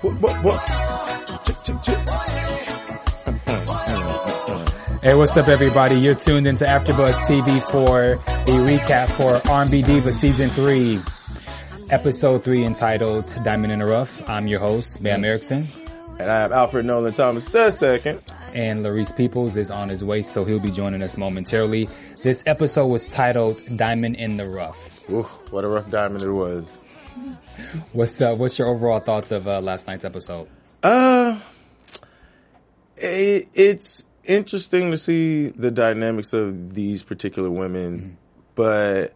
What, what, what? Chick, chick, chick. Hey, what's up, everybody? You're tuned into AfterBuzz TV for a recap for R&B Diva Season 3, Episode 3 entitled Diamond in the Rough. I'm your host, Bam Erickson, And I have Alfred Nolan Thomas the second. and Larice Peoples is on his way, so he'll be joining us momentarily. This episode was titled Diamond in the Rough. Ooh, what a rough diamond it was. What's uh, what's your overall thoughts of uh, last night's episode? Uh, it, it's interesting to see the dynamics of these particular women, but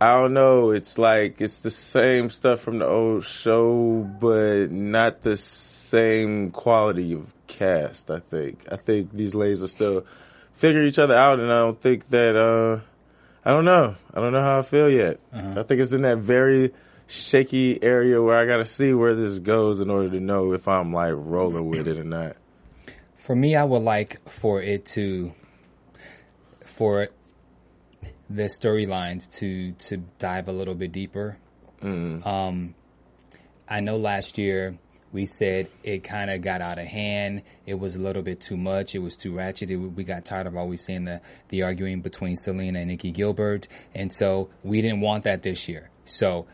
I don't know. It's like it's the same stuff from the old show, but not the same quality of cast. I think. I think these ladies are still figuring each other out, and I don't think that. uh I don't know. I don't know how I feel yet. I think it's in that very shaky area where I got to see where this goes in order to know if I'm like rolling with it or not. For me, I would like for it to, for the storylines to to dive a little bit deeper. Um, I know last year we said it kind of got out of hand. It was a little bit too much. It was too ratchet. It, we got tired of always seeing the the arguing between Syleena and Nicci Gilbert, and so we didn't want that this year. So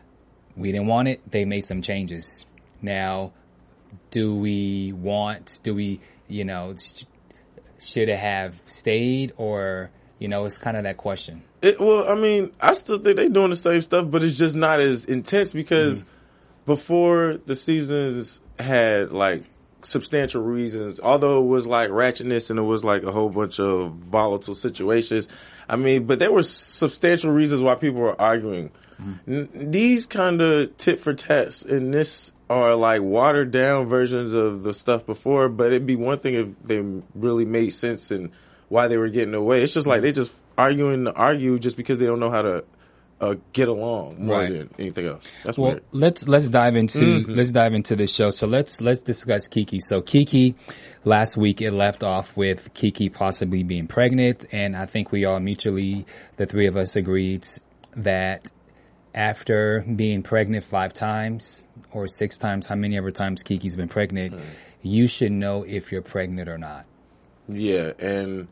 we didn't want it. They made some changes. Now, do we want? Do we? You know, sh- should it have stayed, or you know, it's kind of that question. It, well, I mean, I still think they're doing the same stuff, but it's just not as intense because mm. before the seasons had like substantial reasons, although it was like ratchetness and it was like a whole bunch of volatile situations. I mean, but there were substantial reasons why people were arguing. N- these kind of tit for tats in this are like watered down versions of the stuff before, but it'd be one thing if they really made sense and why they were getting away. It's just like they just arguing to argue just because they don't know how to uh, get along more Right. than anything else. That's Well, weird. let's let's dive into let's dive into the show. So let's let's discuss Kiki. So Kiki, last week it left off with Kiki possibly being pregnant, and I think we all mutually, the three of us, agreed that after being pregnant five times or six times, how many ever times Kiki's been pregnant, hmm. you should know if you're pregnant or not. Yeah, and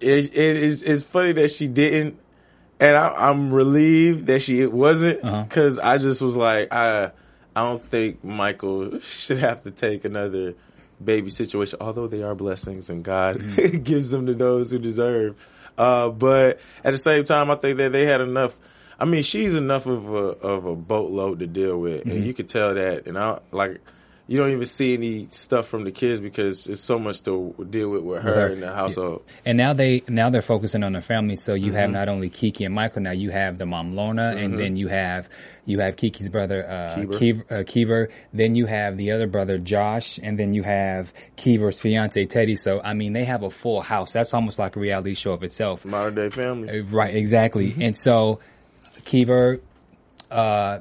it it is it's funny that she didn't, and I, I'm relieved that she it wasn't uh-huh. because I just was like I I don't think Michael should have to take another baby situation, although they are blessings and God mm-hmm. gives them to those who deserve. Uh, but at the same time, I think that they had enough. I mean, she's enough of a of a boatload to deal with, and you could tell that. And I like. You don't even see any stuff from the kids because there's so much to deal with with her, her. in the household. And now they now they're focusing on the family. So you Mm-hmm. have not only Kiki and Michael. Now you have the mom Lorna, and then you have you have Kiki's brother uh, Kiever. Kiever. Uh, Kiever. Then you have the other brother Josh, and then you have Kiever's fiance Teddy. So I mean, they have a full house. That's almost like a reality show of itself. Modern day family. Uh, Right, exactly. And so Kiever, uh,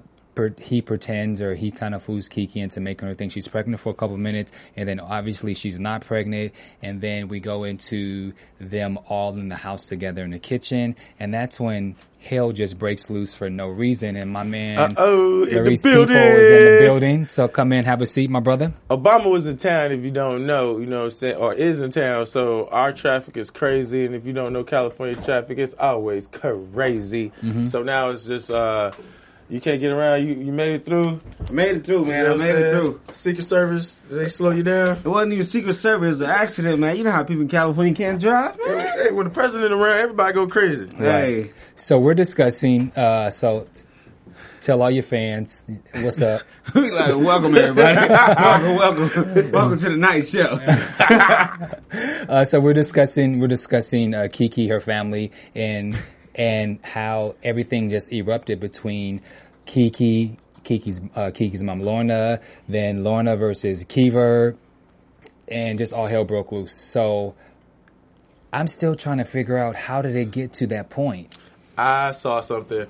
he pretends or he kind of fools Kiki into making her think she's pregnant for a couple minutes, and then obviously she's not pregnant, and then we go into them all in the house together in the kitchen, and that's when hell just breaks loose for no reason, and my man. In People is in the building, so come in, have a seat, my brother. Obama was in town, if you don't know, you know what I'm saying, or is in town. So our traffic is crazy, and if you don't know California traffic, it's always crazy. Mm-hmm. So now it's just uh, You can't get around. You you made it through. I made it through, man. You know I made I'm it through. Secret Service, did they slow you down? It wasn't even Secret Service. It was an accident, man. You know how people in California can't drive, man. Hey, when the president around, everybody go crazy. Hey, So we're discussing. Uh, so t- tell all your fans what's up. we like welcome everybody. welcome, welcome, welcome to the night show. Uh, so we're discussing we're discussing uh, Kiki, her family, and and how everything just erupted between Kiki, Kiki's uh, Kiki's mom Lorna, then Lorna versus Kiever, and just all hell broke loose. So I'm still trying to figure out how did it get to that point. I saw something.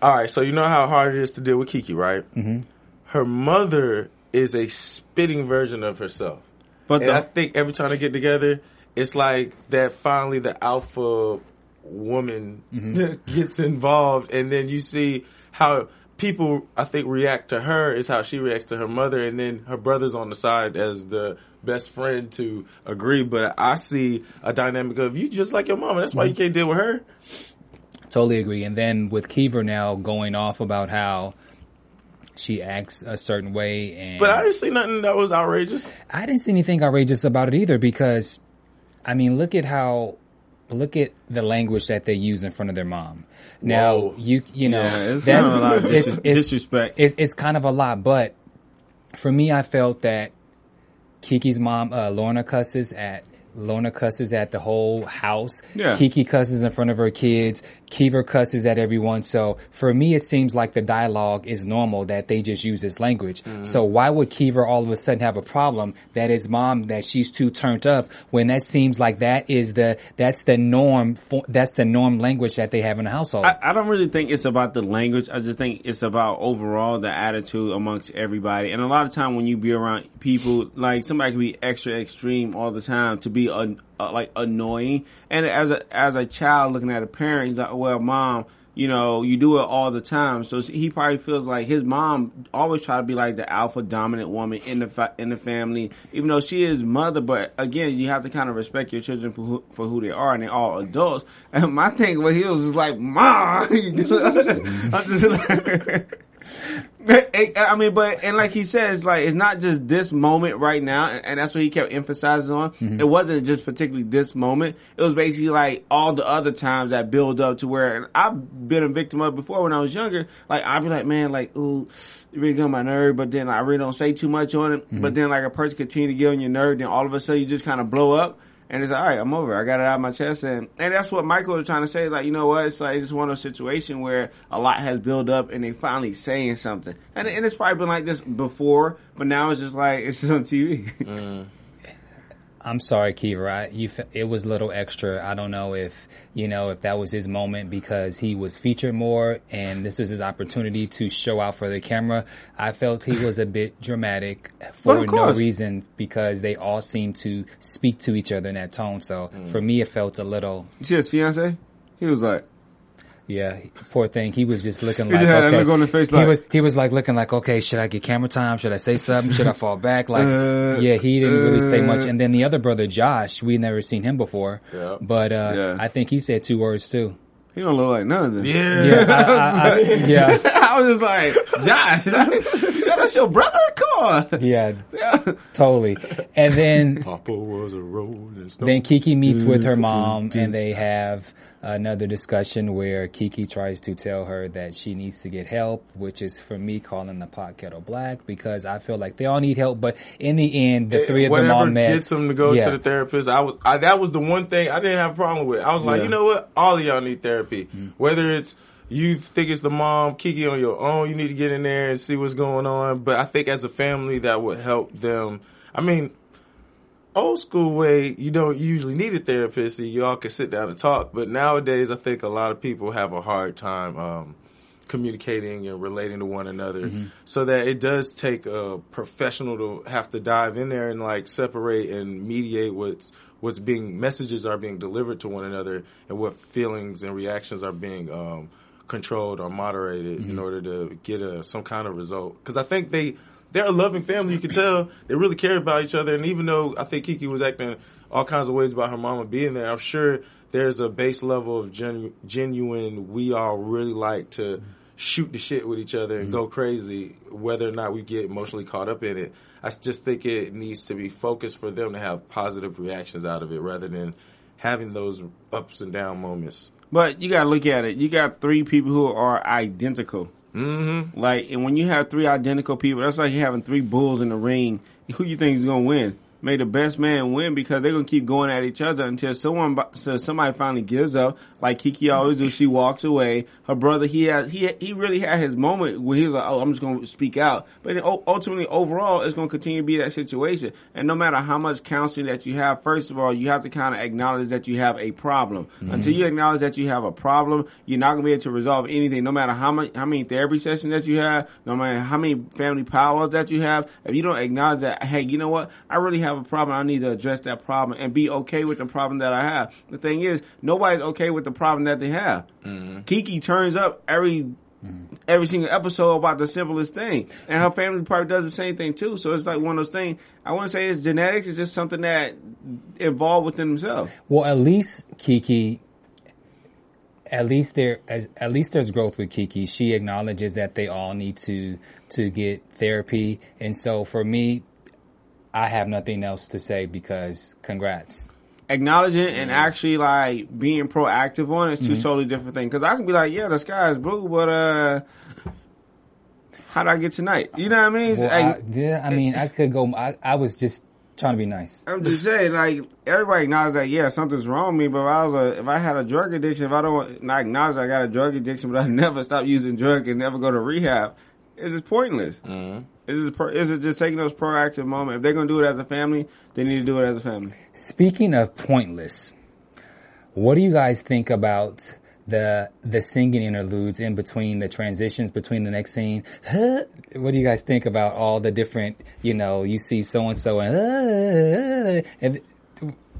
All right, so you know how hard it is to deal with Kiki, right? Mm-hmm. Her mother is a spitting version of herself. But And I think every time they get together, it's like that finally the alpha woman mm-hmm. gets involved, and then you see how people, I think, react to her is how she reacts to her mother, and then her brother's on the side as the best friend to agree. But I see a dynamic of you just like your mama. That's why you mm-hmm. can't deal with her. Totally agree. And then with Kiever now going off about how she acts a certain way, and But I didn't see nothing that was outrageous. I didn't see anything outrageous about it either because, I mean, look at how, look at the language that they use in front of their mom. Now Whoa. you you know Yeah, it's that's kind of a lot of it's, dis- it's, disrespect. It's it's kind of a lot, but for me, I felt that Kiki's mom, uh, Lorna cusses at. Lorna cusses at the whole house. Yeah. Kiki cusses in front of her kids. Kiever cusses at everyone. So for me, it seems like the dialogue is normal that they just use this language. Mm-hmm. So why would Kiever all of a sudden have a problem that his mom, that she's too turned up when that seems like that is the, that's the norm, for, that's the norm language that they have in the household. I, I don't really think it's about the language. I just think it's about overall the attitude amongst everybody. And a lot of time when you be around people, like somebody can be extra extreme all the time to be an, uh, like annoying. And as a as a child looking at a parent, he's like, well, mom. You know, you do it all the time, so he probably feels like his mom always try to be like the alpha dominant woman in the fa- in the family, even though she is mother. But again, you have to kind of respect your children for who, for who they are, and they're all adults. And my thing with he was just like, "Mom," I'm just like- I mean, but and like he says, like it's not just this moment right now, and, and that's what he kept emphasizing on. Mm-hmm. It wasn't just particularly this moment; it was basically like all the other times that build up to where and I've been a victim of before when I was younger. Like I'd be like, man, like ooh, really get on my nerve, but then I really don't say too much on it. Mm-hmm. But then like a person continue to get on your nerve, then all of a sudden you just kind of blow up. And it's like, all right, I'm over. I got it out of my chest, and and that's what Michael was trying to say. Like, you know what? It's like it's just one of those situations where a lot has built up, and they finally saying something. And and it's probably been like this before, but now it's just like it's just on TV. Mm. I'm sorry, Kiever. I, you, fe- it was a little extra. I don't know if you know if that was his moment because he was featured more, and this was his opportunity to show out for the camera. I felt he was a bit dramatic for no reason because they all seemed to speak to each other in that tone. So mm. for me, it felt a little. you see his fiance? He was like, Yeah, poor thing. He was just looking He like just okay. look on his face he like- was he was like looking like okay. Should I get camera time? Should I say something? Should I fall back? Like Uh, yeah, he didn't really say much. And then the other brother, Josh, we never seen him before. Yeah. But uh, Yeah. I think he said two words too. he don't look like none of this. Yeah. Yeah, I, I, I, yeah, I was just like, Josh, shout out your brother. Come on. yeah, totally. And then Papa was a rolling stone. then Kiki meets with her mom, and they have another discussion where Kiki tries to tell her that she needs to get help, which is for me calling the pot kettle black because I feel like they all need help. But in the end, the three of them all met. gets them to go Yeah. to the therapist. I was I, that was the one thing I didn't have a problem with. I was like, Yeah. you know what? All of y'all need therapy. Mm. Whether it's you think it's the mom, Kiki on your own, you need to get in there and see what's going on. But I think as a family, that would help them. I mean, old school way, you don't usually need a therapist. So you all can sit down and talk. But nowadays, I think a lot of people have a hard time um, communicating and relating to one another. So that it does take a professional to have to dive in there and like separate and mediate what's what's being messages are being delivered to one another and what feelings and reactions are being um, controlled or moderated in order to get a some kind of result. Because I think they they're a loving family. You can tell they really care about each other. And even though I think Kiki was acting all kinds of ways about her mama being there, I'm sure there's a base level of genu- genuine. We all really like to shoot the shit with each other and Mm-hmm. go crazy, whether or not we get emotionally caught up in it. I just think it needs to be focused for them to have positive reactions out of it rather than having those ups and down moments. But you gotta look at it. You got three people who are identical. Mm-hmm. Like, and when you have three identical people, that's like you having three bulls in the ring. Who you think is gonna win? May the best man win because they're gonna keep going at each other until someone, so somebody finally gives up. Like Kiki always do, she walks away. Her brother, he has, he he really had his moment where he was like, "Oh, I'm just gonna speak out." But ultimately, overall, it's gonna continue to be that situation. And no matter how much counseling that you have, first of all, you have to kind of acknowledge that you have a problem. Mm-hmm. Until you acknowledge that you have a problem, you're not gonna be able to resolve anything. No matter how many how many therapy sessions that you have, no matter how many family powers that you have, if you don't acknowledge that, hey, you know what? I really have a problem. I need to address that problem and be okay with the problem that I have. The thing is, nobody's okay with the problem that they have. Mm-hmm. Kiki turns up every mm-hmm. every single episode about the simplest thing. And her family probably does the same thing too. So it's like one of those things. I want to say it's genetics. It's just something that involved within themselves. Well, at least Kiki, at least there, as, at least there's growth with Kiki. She acknowledges that they all need to to get therapy, and so for me, I have nothing else to say because congrats. Acknowledging and actually like being proactive on it is 2 totally different things. Because I can be like, yeah, the sky is blue, but uh, how do I get tonight? You know what I mean? Well, I, yeah, I mean, I could go. I, I was just trying to be nice. I'm just saying, like everybody acknowledges that yeah, something's wrong with me. But if I was a, if I had a drug addiction, if I don't acknowledge I got a drug addiction, but I never stop using drug and never go to rehab, it's just pointless. Mm-hmm. Is it pro, is it just taking those proactive moments? If they're gonna do it as a family, they need to do it as a family. Speaking of pointless, what do you guys think about the the singing interludes in between the transitions between the next scene? Huh? What do you guys think about all the different? You know, you see so and so and. and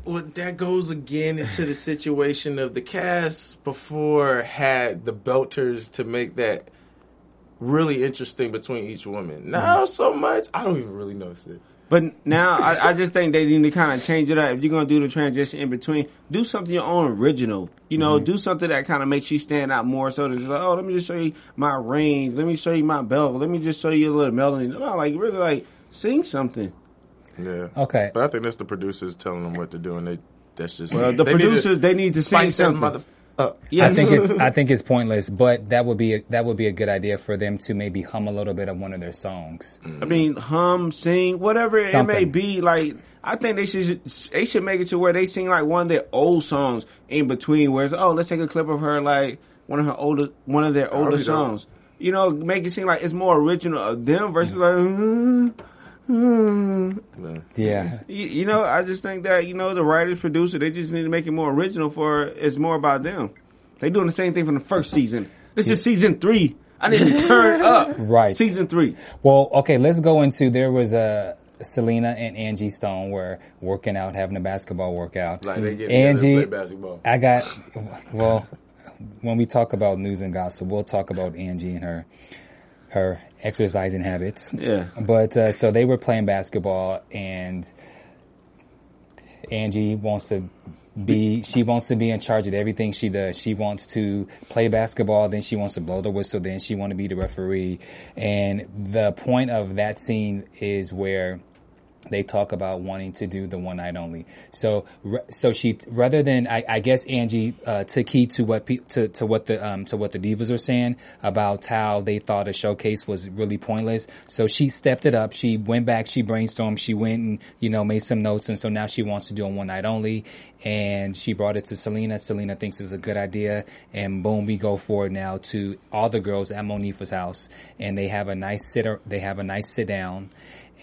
Well, that goes again into the situation of the cast before had the belters to make that really interesting between each woman. Now, mm-hmm. so much I don't even really notice it. But now I, I just think they need to kind of change it up. If you're gonna do the transition in between, do something your own original. You know, mm-hmm. do something that kind of makes you stand out more. So that it's like, oh, let me just show you my range. Let me show you my belt. Let me just show you a little melody. No, like really, like sing something. Yeah. Okay. But I think that's the producers telling them what to do, and they that's just Well, the they need to producers they need to sing something. mother up. yeah, I think it's I think it's pointless, but that would be a, that would be a good idea for them to maybe hum a little bit of one of their songs. I mean, hum, sing, whatever it may be. Like, I think they should they should make it to where they sing like one of their old songs in between. Where it's oh, let's take a clip of her like one of her older one of their older be dope. songs. You know, make it seem like it's more original of them versus like. uh, uh. Yeah. You, you know, I just think that you know the writers, producer, they just need to make it more original. For it's more about them. They doing the same thing from the first season. This is season three. I need to turn up. Right. Season three. Well, okay, let's go into there was a Syleena and Angie Stone were working out, having a basketball workout. Like they get Angie, play basketball. I got well. When we talk about news and gossip, we'll talk about Angie and her her exercising habits. Yeah. But uh, so they were playing basketball, and Angie wants to be. She wants to be in charge of everything she does. She wants to play basketball, then she wants to blow the whistle, then she want to be the referee. And the point of that scene is where they talk about wanting to do the one night only. So, so she rather than I, I guess Angie uh, took heed to what pe- to to what the um to what the divas are saying about how they thought a showcase was really pointless. So she stepped it up. She went back. She brainstormed. She went and you know made some notes, and so now she wants to do a one night only. And she brought it to Syleena. Syleena thinks it's a good idea, and boom, we go forward now to all the girls at Monifa's house, and they have a nice sit. They have a nice sit down,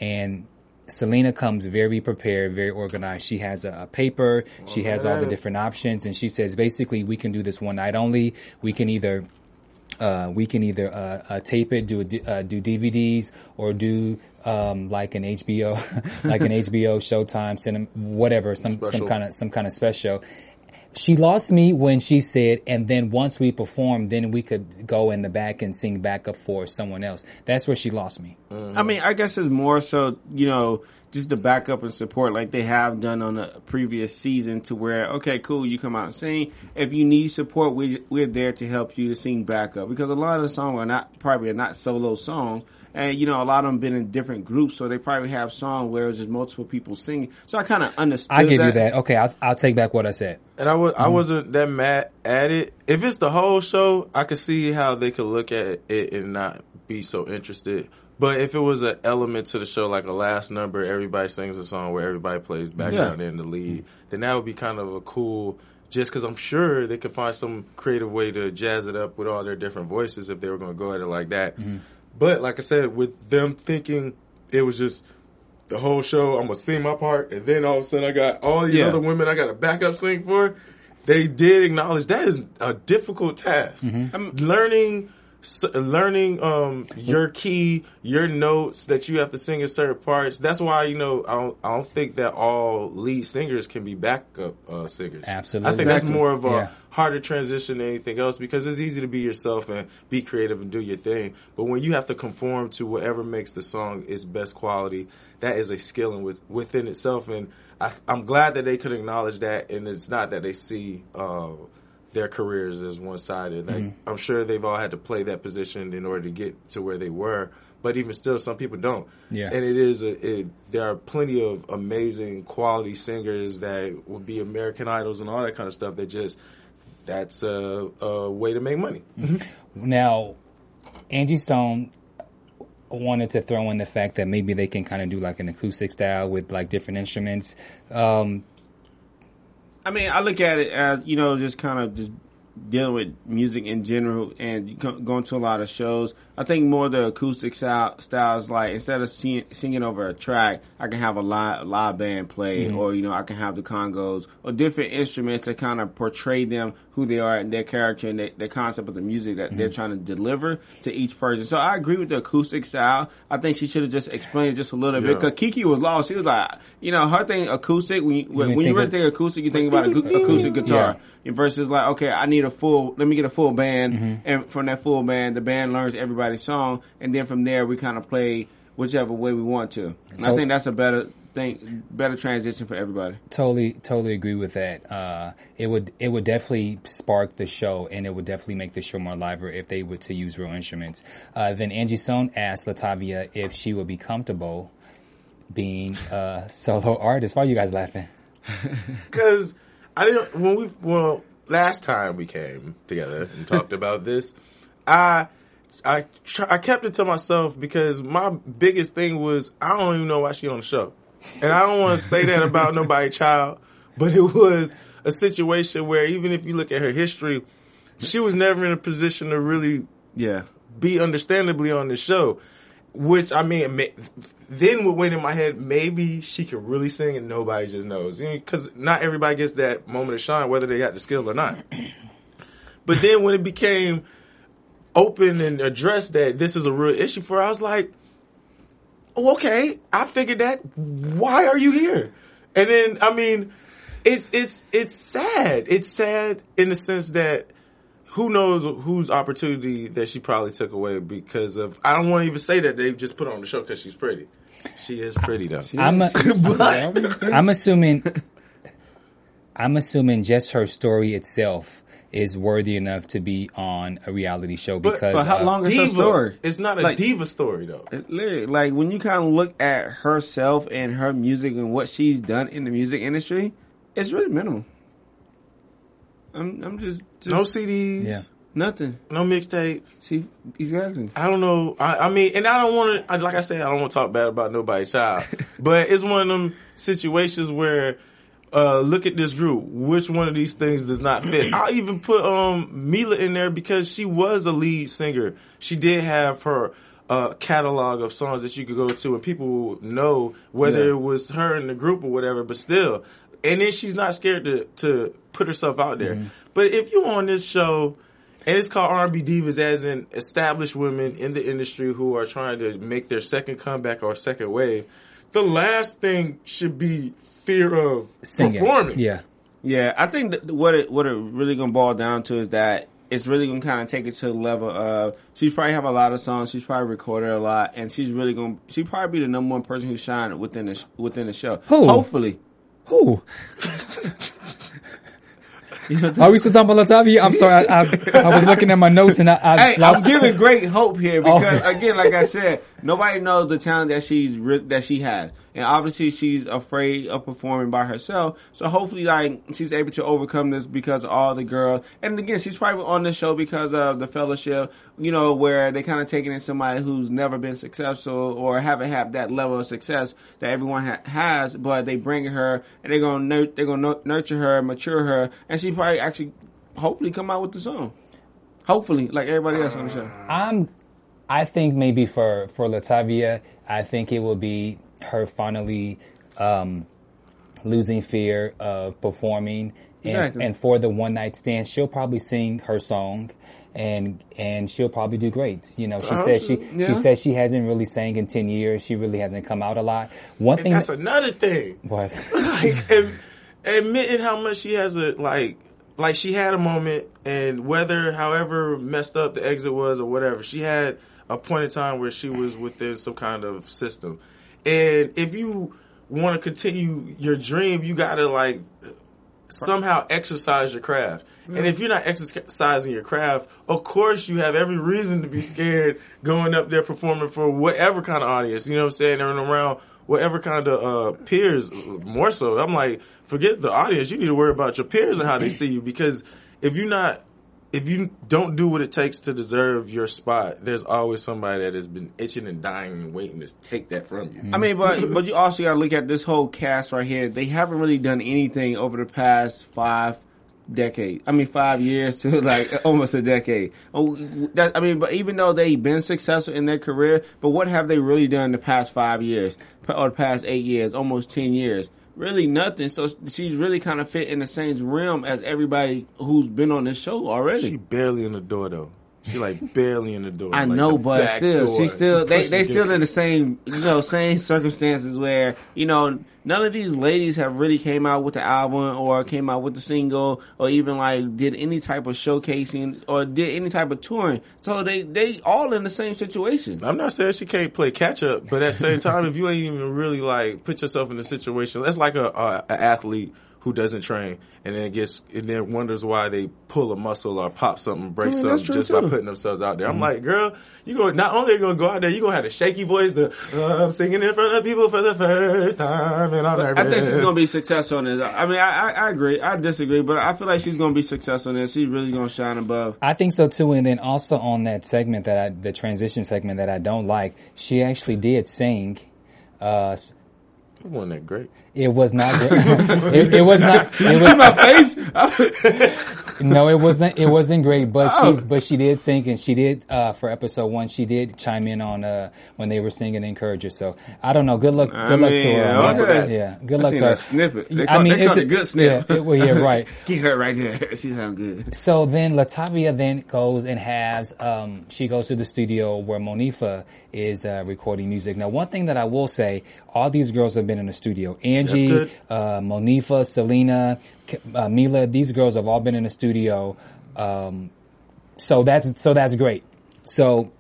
and Syleena comes very prepared, very organized. She has a, a paper. She has all the different options, and she says basically we can do this one night only. We can either uh, we can either uh, uh, tape it, do a d uh, do DVDs, or do um, like an HBO, like an HBO, Showtime, cinema, whatever, some some kind of some kind of special. She lost me when she said, and then once we perform, then we could go in the back and sing backup for someone else. That's where she lost me. I mean, I guess it's more so, you know, just the backup and support like they have done on the previous season to where okay cool you come out and sing if you need support we, we're there to help you to sing backup because a lot of the songs are not probably are not solo songs and you know a lot of them been in different groups so they probably have songs where it's just multiple people singing so i kind of understood I give you that. Okay, I'll, I'll take back what I said. And I was Mm-hmm. I wasn't that mad at it. If it's the whole show, I could see how they could look at it and not be so interested. But if it was an element to the show, like a last number, everybody sings a song where everybody plays background in the lead, then that would be kind of a cool. Just because I'm sure they could find some creative way to jazz it up with all their different voices if they were going to go at it like that. But like I said, with them thinking it was just the whole show, I'm gonna sing my part, and then all of a sudden I got all these Yeah. other women I got a back up sing for. They did acknowledge that is a difficult task. Mm-hmm. I'm learning, s- learning um, your key, your notes that you have to sing in certain parts. That's why you know I don't, I don't think that all lead singers can be backup uh, singers. Absolutely. I think that's more of a Yeah. Harder transition than anything else because it's easy to be yourself and be creative and do your thing. But when you have to conform to whatever makes the song its best quality, that is a skill in with, within itself. And I, I'm glad that they could acknowledge that. And it's not that they see uh, their careers as one sided. Like Mm-hmm. I'm sure they've all had to play that position in order to get to where they were. But even still, some people don't. Yeah. And it is a, it, there are plenty of amazing quality singers that would be American idols and all that kind of stuff that just that's a, a way to make money. Now, Angie Stone wanted to throw in the fact that maybe they can kind of do like an acoustic style with like different instruments. Um, I mean, I look at it as you know, just kind of just dealing with music in general, and going to a lot of shows. I think more the acoustic style styles, like instead of sing, singing over a track, I can have a live, live band play, or you know, I can have the congos or different instruments to kind of portray them who they are and their character and their, their concept of the music that they're trying to deliver to each person. So I agree with the acoustic style. I think she should have just explained it just a little bit because Kiki was lost. She was like, you know, her thing acoustic when you when, when you really think acoustic, you think about a acoustic guitar. Yeah. Versus like, okay, I need a full. Let me get a full band, Mm-hmm. and from that full band, the band learns everybody's song, and then from there we kind of play whichever way we want to. And I think that's a better thing, better transition for everybody. totally, totally agree with that. Uh, it would, it would definitely spark the show, and it would definitely make the show more lively if they were to use real instruments. Uh, then Angie Stone asked Latavia if she would be comfortable being a solo artist. Why are you guys laughing? Because I didn't when we well last time we came together and talked about this, I I try, I kept it to myself because my biggest thing was I don't even know why she on the show, and I don't want to say that about nobody child, but it was a situation where even if you look at her history, she was never in a position to really Yeah, be understandably on the show. Which I mean, then what went in my head, maybe she could really sing and nobody just knows, because not everybody gets that moment of shine, whether they got the skill or not. But then when it became open and addressed that this is a real issue for, her, I was like, okay, I figured that. Why are you here? And then I mean, it's it's it's sad. It's sad in the sense that who knows whose opportunity that she probably took away because of I don't want to even say that they just put her on the show because she's pretty. She is pretty though. I'm, a, I'm assuming, I'm assuming just her story itself is worthy enough to be on a reality show because but how uh, long is her diva. story? It's not a Like- diva story though. Like when you kind of look at herself and her music and what she's done in the music industry, it's really minimal. I'm, I'm just, just No CDs. Yeah. nothing. No mixtape. She exactly. I don't know. I, I mean, and I don't want to. Like I said, I don't want to talk bad about nobody's child. but it's one of them situations where, uh, look at this group. Which one of these things does not fit? I'll even put um Mila in there because she was a lead singer. She did have her. Uh, catalog of songs that you could go to and people will know whether Yeah. it was her in the group or whatever, but still. And then she's not scared to, to put herself out there. But if you're on this show and it's called R&B divas, as in established women in the industry who are trying to make their second comeback or second wave. The last thing should be fear of singing. performing. Yeah, Yeah, I think that what it what it really gonna boil down to is that it's really gonna kind of take it to the level of she's probably have a lot of songs. She's probably recorded a lot, and she's really gonna she probably be the number one person who shined within the within the show. Who? Hopefully. Who? You know, Are we still talking about Latavia? I'm sorry. I, I, I was looking at my notes and I, I Hey, I'm giving great hope here Oh. because again, like I said, nobody knows the talent that she's that she has, and obviously she's afraid of performing by herself. So hopefully, like she's able to overcome this because of all the girls. And again, she's probably on the show because of the fellowship, you know, where they kind of taking in somebody who's never been successful or haven't had that level of success that everyone ha- has, but they bring her and they're gonna nur- they're gonna nu- nurture her, mature her, and she probably actually hopefully come out with the song. Hopefully, like everybody else on the show. I'm. I think maybe for for Latavia, I think it will be her finally um, losing fear of performing, and, Exactly. and for the one night stand, she'll probably sing her song. And and she'll probably do great. You know, she says she yeah. she says she hasn't really sang in ten years. She really hasn't come out a lot. One thing, That's that- another thing. what? like and, admitting how much she has a like like she had a moment and whether however messed up the exit was or whatever she had a point in time where she was within some kind of system. And if you want to continue your dream you gotta like somehow exercise your craft. And if you're not exercising your craft of course you have every reason to be scared going up there performing for whatever kind of audience you know what i'm saying and around whatever kind of uh, peers more so. I'm like forget the audience. You need to worry about your peers and how they see you because if you're not if you don't do what it takes to deserve your spot there's always somebody that has been itching and dying and waiting to take that from you I mean, but but you also got to look at this whole cast right here. They haven't really done anything over the past five decade. I mean, five years to like almost a decade. Oh, that, I mean, but even though they've been successful in their career, but what have they really done the past five years or the past eight years, almost ten years? Really nothing. So she's really kind of fit in the same realm as everybody who's been on this show already. she barely in the door though she like barely in the door I like know, but still, door. she's still She they they still in the same you know same circumstances where you know none of these ladies have really came out with the album or came out with the single or even like did any type of showcasing or did any type of touring. So they they all in the same situation. I'm not saying she can't play catch up, but at the same time, if you ain't even really like put yourself in a situation, that's like a, a, a athlete who doesn't train and then gets and then wonders why they pull a muscle or pop something, break I mean, something that's true, just by putting themselves out there. I'm like, girl, you go not only are you gonna go out there, you are gonna have a shaky voice, the uh, I'm singing in front of people for the first time, and I'm nervous. I think she's gonna be successful in this. I mean, I, I, I agree. I disagree, but I feel like she's gonna be successful in this. She's really gonna shine above. I think so too. And then also on that segment that I, the transition segment that I don't like, she actually did sing. Uh, s- wasn't that great. It was not. great. it, it was not. It was My face. no. It wasn't. It wasn't great. But Oh. she. But she did sing, and she did uh, for episode one. She did chime in on uh, when they were singing "Encourager." So I don't know. Good luck. Good I luck to her. okay. Yeah. Good I luck to her. a snippet. They I mean, it's call a good snippet. Yeah, it- well, yeah, right. Get her right there. She sounds good. So then Latavia then goes and has um, she goes to the studio where Monifa is uh, recording music. Now, one thing that I will say, all these girls have been in the studio. Angie, uh, Monifa, Syleena, uh, Mila. These girls have all been in the studio. Um, so that's so that's great. So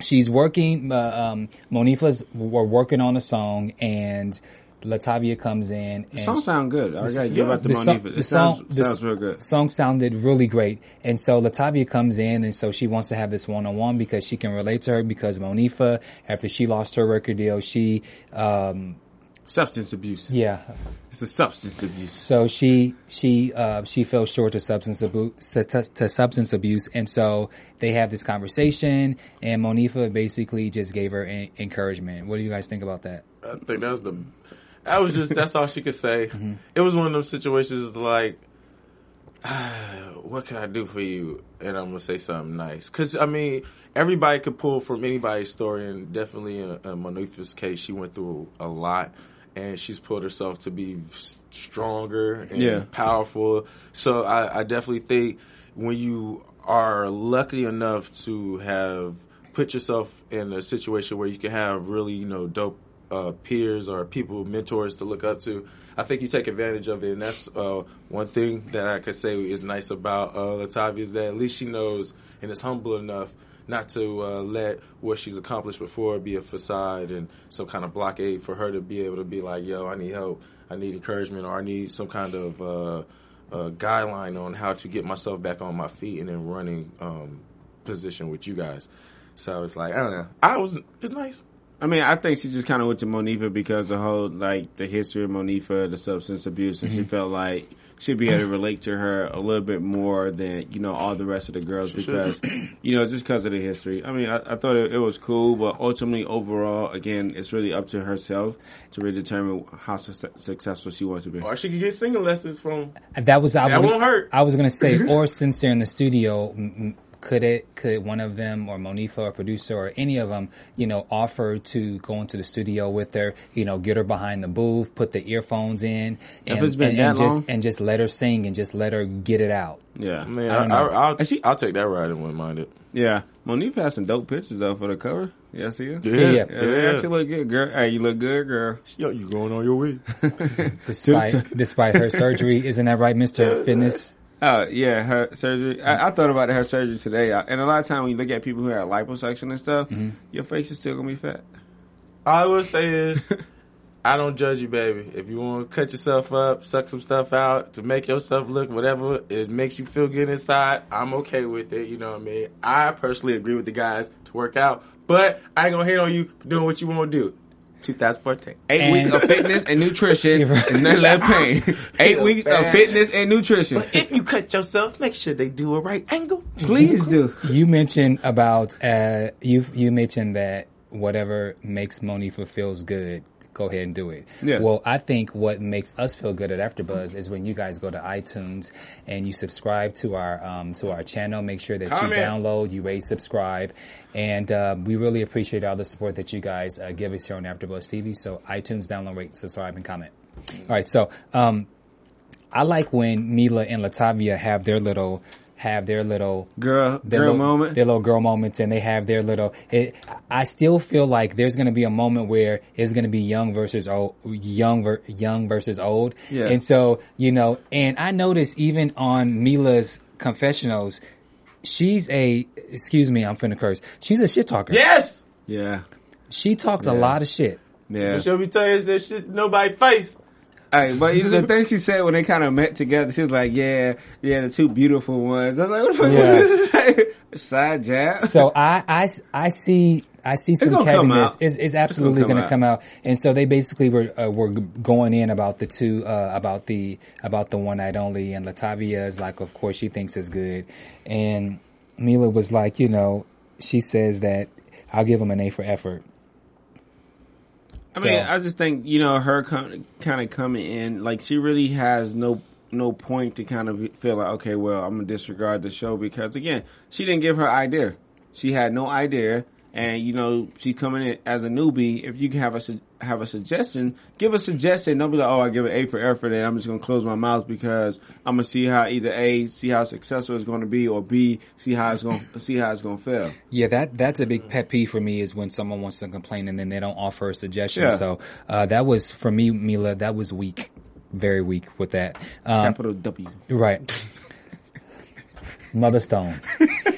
she's working. Uh, um, Monifa's we're working on a song, and Latavia comes in. And The song sound good. I gotta give up to the Monifa. song, the sounds, song, the sounds real good. Song sounded really great, and so Latavia comes in, and so she wants to have this one on one because she can relate to her. Because Monifa, after she lost her record deal, she, um, Substance abuse. yeah, It's a substance abuse. so she she uh, she fell short to substance abuse to, to, to substance abuse, and so they have this conversation, and Monifa basically just gave her en- encouragement. What do you guys think about that? I think that was the. That was just. That's all she could say. It was one of those situations like, ah, what can I do for you? And I'm gonna say something nice. Cause I mean, everybody could pull from anybody's story, and definitely in, in Monifa's case, she went through a lot. And she's pulled herself to be stronger and Yeah. powerful. So I, I definitely think when you are lucky enough to have put yourself in a situation where you can have really, you know, dope uh, peers or people, mentors to look up to. I think you take advantage of it, and that's uh, one thing that I could say is nice about uh, Latavia is that at least she knows and is humble enough not to uh, let what she's accomplished before be a facade and some kind of blockade for her to be able to be like, "Yo, I need help, I need encouragement, or I need some kind of uh, uh, guideline on how to get myself back on my feet and in running um, position with you guys." So it's like I don't know. I was it's nice. I mean, I think she just kind of went to Monifa because the whole like the history of Monifa, the substance abuse, and she felt like she'd be able to relate to her a little bit more than you know all the rest of the girls because you know just because of the history. I mean, I, I thought it, it was cool, but ultimately, overall, again, it's really up to herself to really determine how su- successful she wants to be. Or she could get singing lessons from. That was I was That gonna, won't hurt. I was going to say, or since they're in the studio, m- m- could it could one of them or Monifa or producer or any of them, you know, offer to go into the studio with her, you know, get her behind the booth, put the earphones in, and, it's been and, that and just long? and just let her sing and just let her get it out. Yeah, Man, I I don't know. I, will And I'll take that ride and wouldn't mind it. yeah. Monifa has some dope pictures though for the cover. Yeah, see it. Yeah, Yeah. Yeah, they actually look good, girl. Hey, you look good, girl. Yo, you going on your way? Despite despite her surgery, isn't that right, Mister Fitness? Oh yeah, her surgery. I, I thought about her surgery today, and a lot of time when you look at people who have liposuction and stuff, mm-hmm. your face is still gonna be fat. All I will say is, I don't judge you, baby. If you want to cut yourself up, suck some stuff out to make yourself look whatever it makes you feel good inside, I'm okay with it. You know what I mean? I personally agree with the guys to work out, but I ain't gonna hate on you for doing what you want to do. 2014. Eight And- weeks of fitness and nutrition, right. and none less pain. Eight weeks of fitness and nutrition. But If you cut yourself, make sure they do a right angle. Please do. You mentioned about uh, you you mentioned that whatever makes Monifa feels good, go ahead and do it. Yeah. Well, I think what makes us feel good at AfterBuzz is when you guys go to iTunes and you subscribe to our um, to our channel. Make sure that Comment. you download, you rate, subscribe, and uh, we really appreciate all the support that you guys uh, give us here on AfterBuzz TV. So iTunes, download, rate, subscribe, and comment. All right, so um, I like when Mila and Latavia have their little have their little Girl, their girl little, moment. their little girl moments, and they have their little. It, I still feel like there's going to be a moment where it's going to be young versus old, young ver, young versus old, Yeah. and so you know. And I notice even on Mila's confessionals, she's a excuse me, I'm finna curse. She's a shit talker. Yes! Yeah, she talks a lot of shit. yeah. She'll be telling you that shit nobody face. Hey, but you know, the thing she said when they kind of met together, she was like, "Yeah, yeah, the two beautiful ones." I was like, "What the fuck?" Side jab. So I, I, I see I see some cattiness. It's, it's absolutely going to come out. And so they basically were uh, were going in about the two uh, about the about the one night only. And Latavia is like, of course, she thinks it's good. And Mila was like, you know, she says that I'll give him an A for effort. I mean, I just think you know her com- kind of coming in like she really has no no point to kind of feel like okay, well, I'm gonna disregard the show because again, she didn't give her idea. She had no idea, and you know she coming in as a newbie. If you can have a su- have a suggestion, give a suggestion. Don't be like, oh, I give it A for effort, and I'm just gonna close my mouth because I'm gonna see how either A, see how successful it's gonna be, or B, see how it's gonna see how it's gonna fail. Yeah, that that's a big pet peeve for me is when someone wants to complain and then they don't offer a suggestion. Yeah. So uh, that was for me, Mila. That was weak, very weak with that. Um, Capital W. Right. Mother Stone.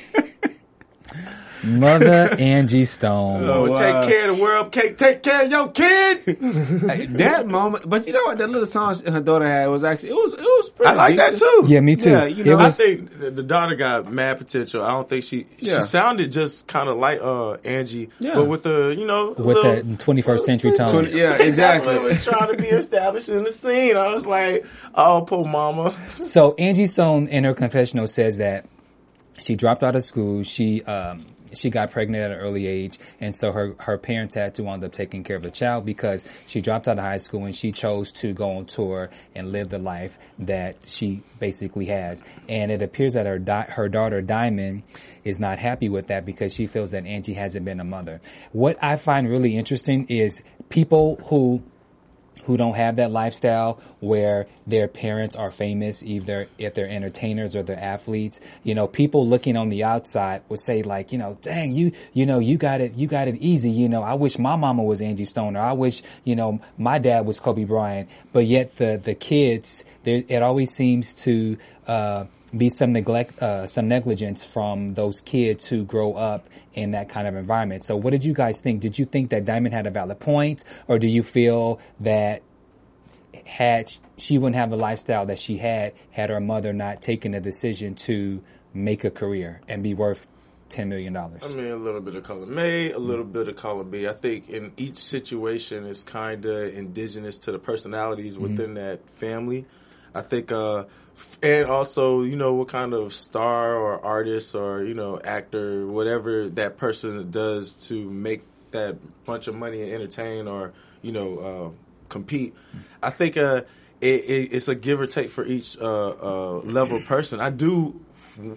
Mother Angie Stone. Oh, wow. take care of the world. Take, take care of your kids. That moment, but you know what? That little song her daughter had was actually it was it was. Pretty I like that too. Yeah, me too. Yeah, you It know, I think the, the daughter got mad potential. I don't think she Yeah. she sounded just kind of like uh Angie, Yeah. but with the you know with little, that 21st century tone. Twenty- yeah, exactly. what was trying to be established in the scene. I was like, oh, poor mama. So Angie Stone in her confessional says that she dropped out of school. She um, she got pregnant at an early age, and so her her parents had to wind up taking care of the child because she dropped out of high school and she chose to go on tour and live the life that she basically has. And it appears that her di- her daughter Diamond is not happy with that because she feels that Angie hasn't been a mother. What I find really interesting is people who who don't have that lifestyle where their parents are famous, either if they're entertainers or they're athletes. You know, people looking on the outside would say like, you know, dang, you, you know, you got it, you got it easy. You know, I wish my mama was Angie Stoner. I wish, you know, my dad was Kobe Bryant. But yet the, the kids, there, it always seems to, uh, be some neglect, uh, some negligence from those kids who grow up in that kind of environment. So what did you guys think? Did you think that Diamond had a valid point or do you feel that had she wouldn't have the lifestyle that she had had her mother not taken a decision to make a career and be worth ten million dollars. I mean, a little bit of column A, a little bit of column B. I think in each situation is kind of indigenous to the personalities within that family. I think, uh, and also, you know, what kind of star or artist or, you know, actor, whatever that person does to make that bunch of money and entertain or, you know, uh, compete. I think, uh, it, it, it's a give or take for each, uh, uh, level person. I do,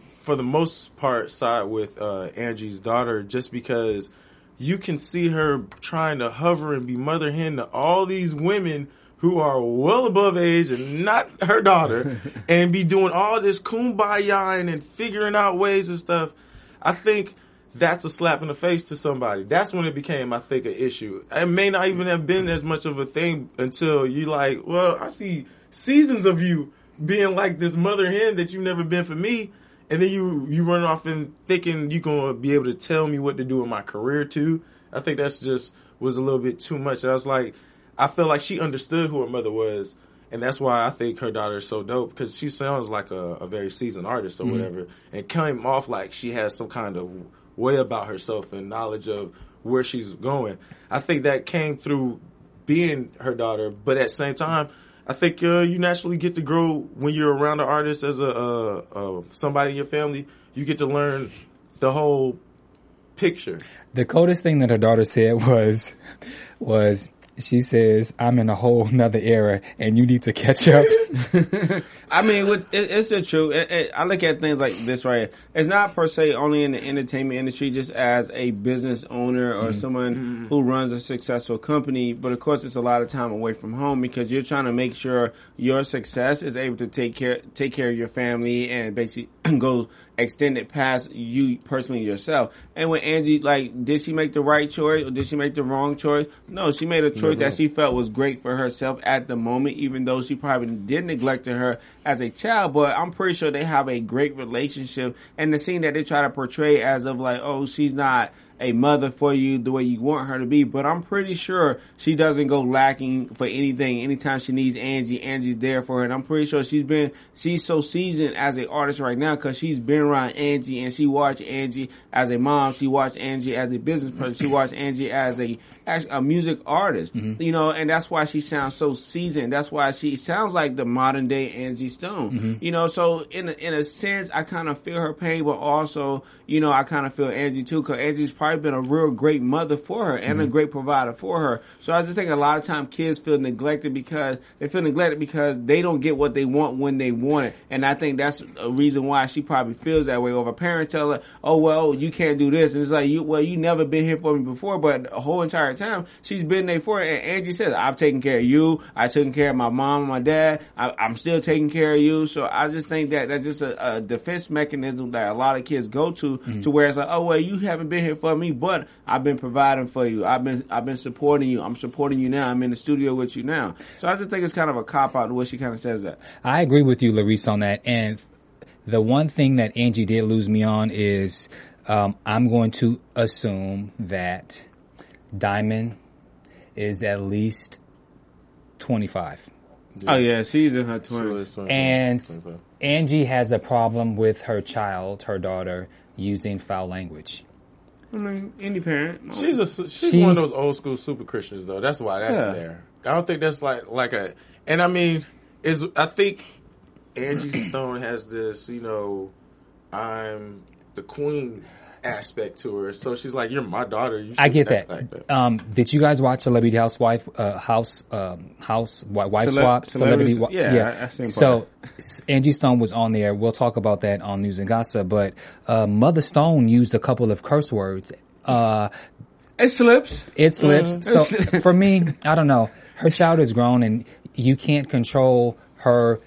for the most part, side with, uh, Angie's daughter just because you can see her trying to hover and be mother hen to all these women who are well above age and not her daughter and be doing all this kumbaya and figuring out ways and stuff. I think that's a slap in the face to somebody. That's when it became, I think, an issue. It may not even have been as much of a thing until you like, well, I see seasons of you being like this mother hen that you've never been for me. And then you, you run off and thinking you're going to be able to tell me what to do in my career too. I think that's just was a little bit too much. I was like, I feel like she understood who her mother was, and that's why I think her daughter is so dope because she sounds like a, a very seasoned artist or whatever, and came off like she has some kind of way about herself and knowledge of where she's going. I think that came through being her daughter, but at the same time. I think uh, you naturally get to grow when you're around an artist as a uh, uh, somebody in your family. You get to learn the whole picture. The coldest thing that her daughter said was, was she says, "I'm in a whole nother era, and you need to catch up." I mean, with, it, it's the truth. It, it, I look at things like this right here. It's not per se only in the entertainment industry, just as a business owner or mm-hmm. someone mm-hmm. who runs a successful company. But of course, it's a lot of time away from home because you're trying to make sure your success is able to take care take care of your family and basically go extend it past you personally yourself. And with Angie, like, did she make the right choice or did she make the wrong choice? No, she made a choice that she felt was great for herself at the moment, even though she probably did neglect her as a child. But I'm pretty sure they have a great relationship. And the scene that they try to portray as of like, oh, she's not a mother for you the way you want her to be, but I'm pretty sure she doesn't go lacking for anything. Anytime she needs Angie, Angie's there for her. And I'm pretty sure she's been, she's so seasoned as an artist right now because she's been around Angie and she watched Angie as a mom. She watched Angie as a business person. She watched Angie as a, a music artist, mm-hmm. you know, and that's why she sounds so seasoned. That's why she sounds like the modern day Angie Stone, mm-hmm. you know, so in a, in a sense, I kind of feel her pain, but also, you know, I kind of feel Angie too, because Angie's probably been a real great mother for her and a mm-hmm. great provider for her. So I just think a lot of time kids feel neglected because they feel neglected because they don't get what they want when they want it. And I think that's a reason why she probably feels that way. Or if a parent tell her, oh, well, you can't do this. And it's like, you, well, you never been here for me before, but the whole entire time she's been there for it. And Angie says, I've taken care of you. I've taken care of my mom and my dad. I, I'm still taking care of you. So I just think that that's just a, a defense mechanism that a lot of kids go to, to where it's like, oh, well, you haven't been here for me, but I've been providing for you. I've been, I've been supporting you. I'm supporting you now. I'm in the studio with you now. So I just think it's kind of a cop out the way she kind of says that. I agree with you, Larice, on that. And the one thing that Angie did lose me on is um, I'm going to assume that Diamond is at least 25. Oh yeah, she's in her twenties. it's 25, And 25. Angie has a problem with her child, her daughter, using foul language. I mean, any parent. She's a she's, She's- one of those old school super Christians though. That's why that's Yeah. there. I don't think that's like like a and I mean is I think Angie Stone has this, you know, I'm the queen aspect to her. So she's like, You're my daughter. You I get that. like that. Um, did you guys watch Celebrity Housewife, uh, House, um, House, Wife Cele- Swap, Celebrity? Wi- yeah, I- I So Angie Stone was on there. We'll talk about that on News and Gossip. But uh, Mother Stone used a couple of curse words. Uh, It slips. it slips. So for me, I don't know. her child is grown, and you can't control her.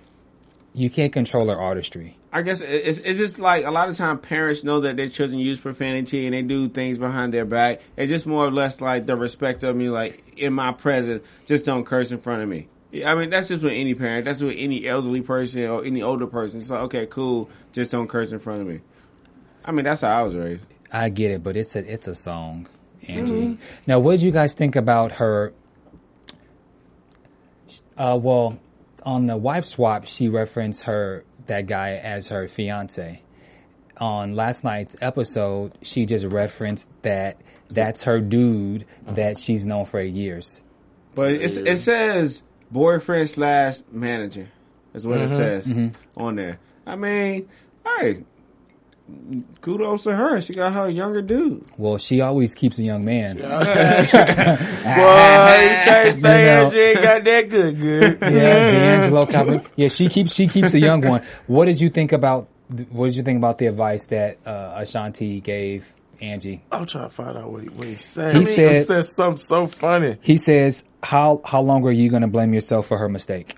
You can't control her artistry. I guess it's it's just like a lot of time parents know that their children use profanity and they do things behind their back. It's just more or less like the respect of me, like in my presence, just don't curse in front of me. I mean that's just with any parent. That's with any elderly person or any older person. It's like okay, cool, just don't curse in front of me. I mean that's how I was raised. I get it, but it's a it's a song, Angie. Now, what did you guys think about her? Uh, well, on the wife swap, she referenced her that guy as her fiance. On last night's episode, she just referenced that that's her dude that she's known for years. But it's, it says boyfriend slash manager. Is what it mm-hmm. says mm-hmm. on there. I mean, hey, kudos to her. She got her younger dude. Well, she always keeps a young man. Boy, you can't say You know. she ain't got that good, good. Yeah, D'Angelo Copper. Yeah, she keeps she keeps a young one. What did you think about what did you think about the advice that uh, Ashanti gave Angie? I'm trying to find out what he, what he said. He He said- said something so funny. He says, "How how long are you going to blame yourself for her mistake?"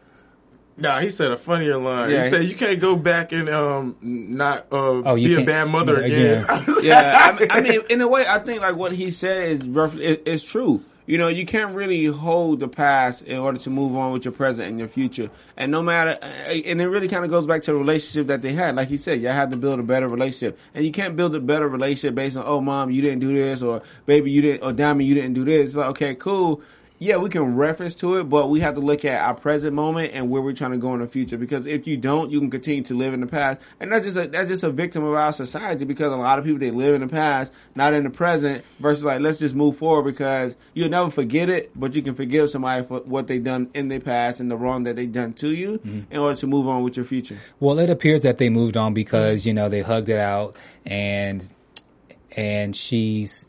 Nah, he said a funnier line. Yeah. He said you can't go back and um not uh, Oh, be a bad mother again. again. yeah, I mean, I mean, in a way, I think like what he said is roughly it, it's true. You know, you can't really hold the past in order to move on with your present and your future. And no matter, and it really kind of goes back to the relationship that they had. Like he said, you had to build a better relationship, and you can't build a better relationship based on, oh, mom, you didn't do this, or baby, you didn't, or diamond, you didn't do this. It's like, okay, cool. Yeah, we can reference to it, but we have to look at our present moment and where we're trying to go in the future. Because if you don't, you can continue to live in the past, and that's just a, that's just a victim of our society. Because a lot of people they live in the past, not in the present. Versus like, let's just move forward because you'll never forget it, but you can forgive somebody for what they've done in their past and the wrong that they've done to you mm-hmm. in order to move on with your future. Well, it appears that they moved on because you know they hugged it out, and and she's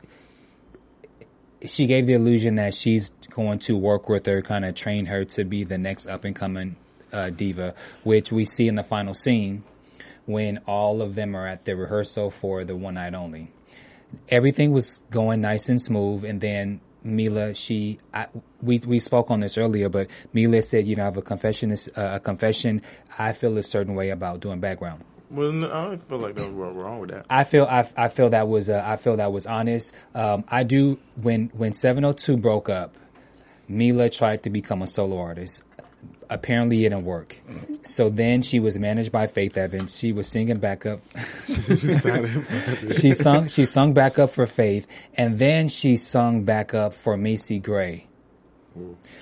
she gave the illusion that she's going to work with her, kind of train her to be the next up and coming uh, diva, which we see in the final scene when all of them are at the rehearsal for the one night only. Everything was going nice and smooth, and then Meelah, she, I, we we spoke on this earlier, but Meelah said, you know, I have a confession, uh, a confession. I feel a certain way about doing background. Well, no, I don't feel like there's was wrong with that. I feel I, I feel that was uh, I feel that was honest. Um, I do when when 702 broke up, Meelah tried to become a solo artist. Apparently, it didn't work. So then she was managed by Faith Evans. She was singing backup. she sung she sung backup for Faith, and then she sung backup for Macy Gray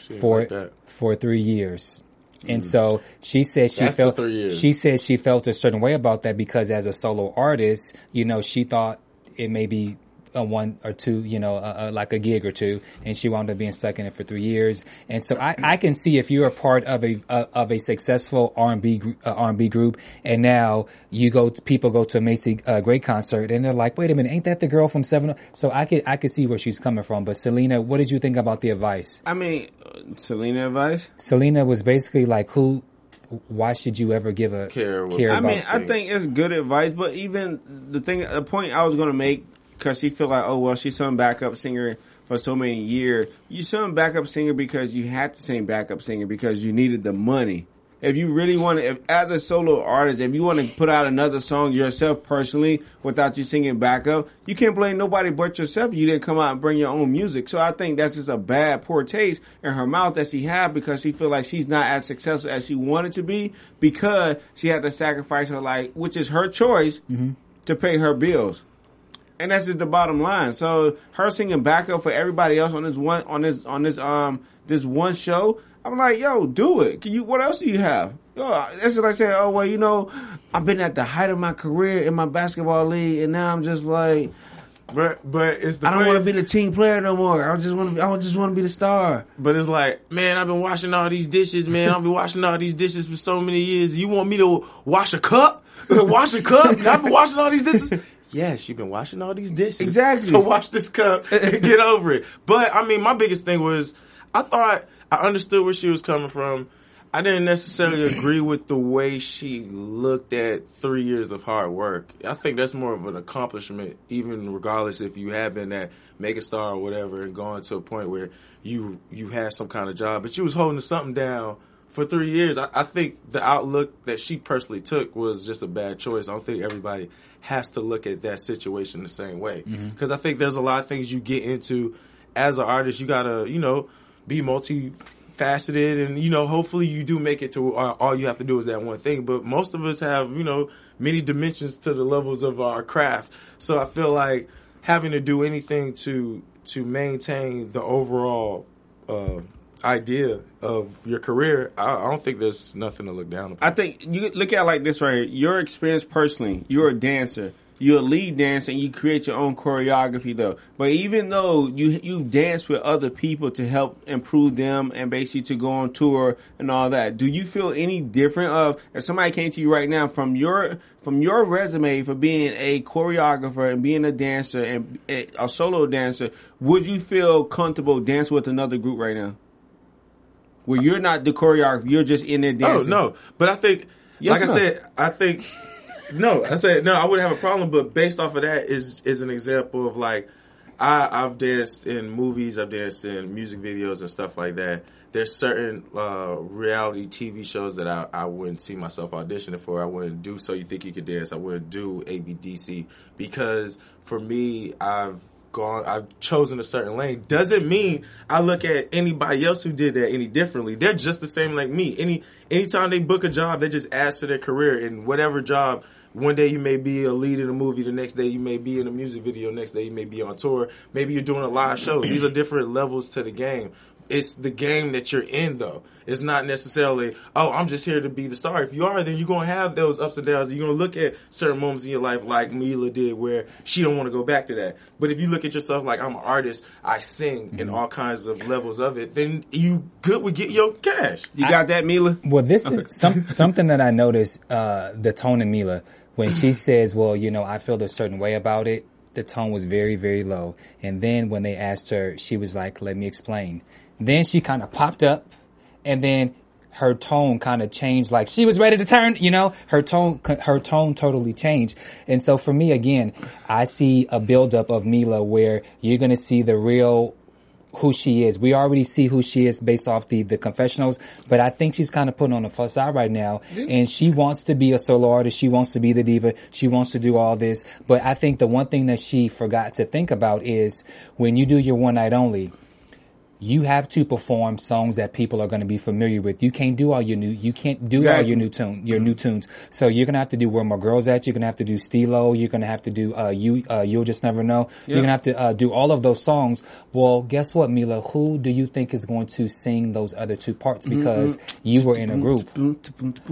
She for like that. for three years. And so she said she That's felt three years. she said she felt a certain way about that because as a solo artist, you know, she thought it may be a one or two, you know, uh, uh, like a gig or two, and she wound up being stuck in it for three years. And so I, I can see if you're a part of a uh, of a successful R and B uh, and B group, and now you go, to, people go to a Macy uh, Gray concert, and they're like, wait a minute, ain't that the girl from Seven? So I could I could see where she's coming from. But Syleena, what did you think about the advice? I mean, Syleena advice. Syleena was basically like, "Who? Why should you ever give a Care what- care I about?" mean, I think it's good advice, but even the thing, the point I was going to make, because she feel like, oh well, she's some backup singer for so many years. You some backup singer because you had to sing backup singer because you needed the money. If you really want to, if, as a solo artist, if you want to put out another song yourself personally without you singing backup, you can't blame nobody but yourself. You didn't come out and bring your own music. So I think that's just a bad, poor taste in her mouth that she had because she feel like she's not as successful as she wanted to be because she had to sacrifice her life, which is her choice, to pay her bills. And that's just the bottom line. So her singing backup for everybody else on this one on this on this um this one show, I'm like, yo, do it. Can you? What else do you have? Yo, that's what I saying, oh well, you know, I've been at the height of my career in my basketball league, and now I'm just like, But but it's the I don't want to be the team player no more. I just want to. I just want to be the star. But it's like, man, I've been washing all these dishes, man. I've been washing all these dishes for so many years. You want me to wash a cup? wash a cup? I've been washing all these dishes. Yes, you've been washing all these dishes. Exactly. So wash this cup and get over it. But I mean, my biggest thing was, I thought I understood where she was coming from. I didn't necessarily agree with the way she looked at three years of hard work. I think that's more of an accomplishment, even regardless if you have been that mega star or whatever, and gone to a point where you you had some kind of job, but you was holding something down for three years. I, I think the outlook that she personally took was just a bad choice. I don't think everybody has to look at that situation the same way mm-hmm. because I think there's a lot of things you get into as an artist. You gotta, you know, be multifaceted, and you know hopefully you do make it to uh, all you have to do is that one thing but most of us have you know many dimensions to the levels of our craft so i feel like having to do anything to to maintain the overall uh, idea of your career I, I don't think there's nothing to look down upon I think you look at it like this right here. Your experience personally, you're a dancer. You're a lead dancer and you create your own choreography though. But even though you you dance with other people to help improve them and basically to go on tour and all that, do you feel any different of if somebody came to you right now from your from your resume for being a choreographer and being a dancer and a, a solo dancer, would you feel comfortable dancing with another group right now? Where you're not the choreographer, you're just in there oh, dancing. Oh no, but I think, Yes like I said, I think no. I said no. I wouldn't have a problem, but based off of that is is an example of like I I've danced in movies, I've danced in music videos and stuff like that. There's certain uh, reality TV shows that I, I wouldn't see myself auditioning for. I wouldn't do So You Think You Could Dance. I wouldn't do ABDC because for me, I've gone I've chosen a certain lane doesn't mean I look at anybody else who did that any differently. They're just the same like me. Any anytime they book a job, they just add to their career and whatever job one day you may be a lead in a movie, the next day you may be in a music video, next day you may be on tour, maybe you're doing a live show. These are different levels to the game. It's the game that you're in though. It's not necessarily, oh, I'm just here to be the star. If you are, then you're gonna have those ups and downs. You're gonna look at certain moments in your life like Meelah did where she don't want to go back to that. But if you look at yourself like I'm an artist, I sing in all kinds of levels of it, then you good with get your cash. You got that, Meelah? Well, this is some something that I noticed. Uh, the tone in Meelah when she says, "Well, you know, I feel a certain way about it." The tone was very, very low. And then when they asked her, she was like, "Let me explain." Then she kind of popped up, and then her tone kind of changed. Like she was ready to turn. You know, her tone, her tone totally changed. And so for me, again, I see a buildup of Meelah where you're going to see the real who she is. We already see who she is based off the, the confessionals, but I think she's kind of putting on a facade right now. And she wants to be a solo artist. She wants to be the diva. She wants to do all this. But I think the one thing that she forgot to think about is when you do your one night only, you have to perform songs that people are going to be familiar with. You can't do all your new, you can't do all your new tune, your new tunes. So you're going to have to do Where My Girls At. You're going to have to do Steelo. You're going to have to do, uh, you, uh, You'll Just Never Know. You're going to have to, uh, do all of those songs. Well, guess what, Meelah? Who do you think is going to sing those other two parts? Because you were in a group.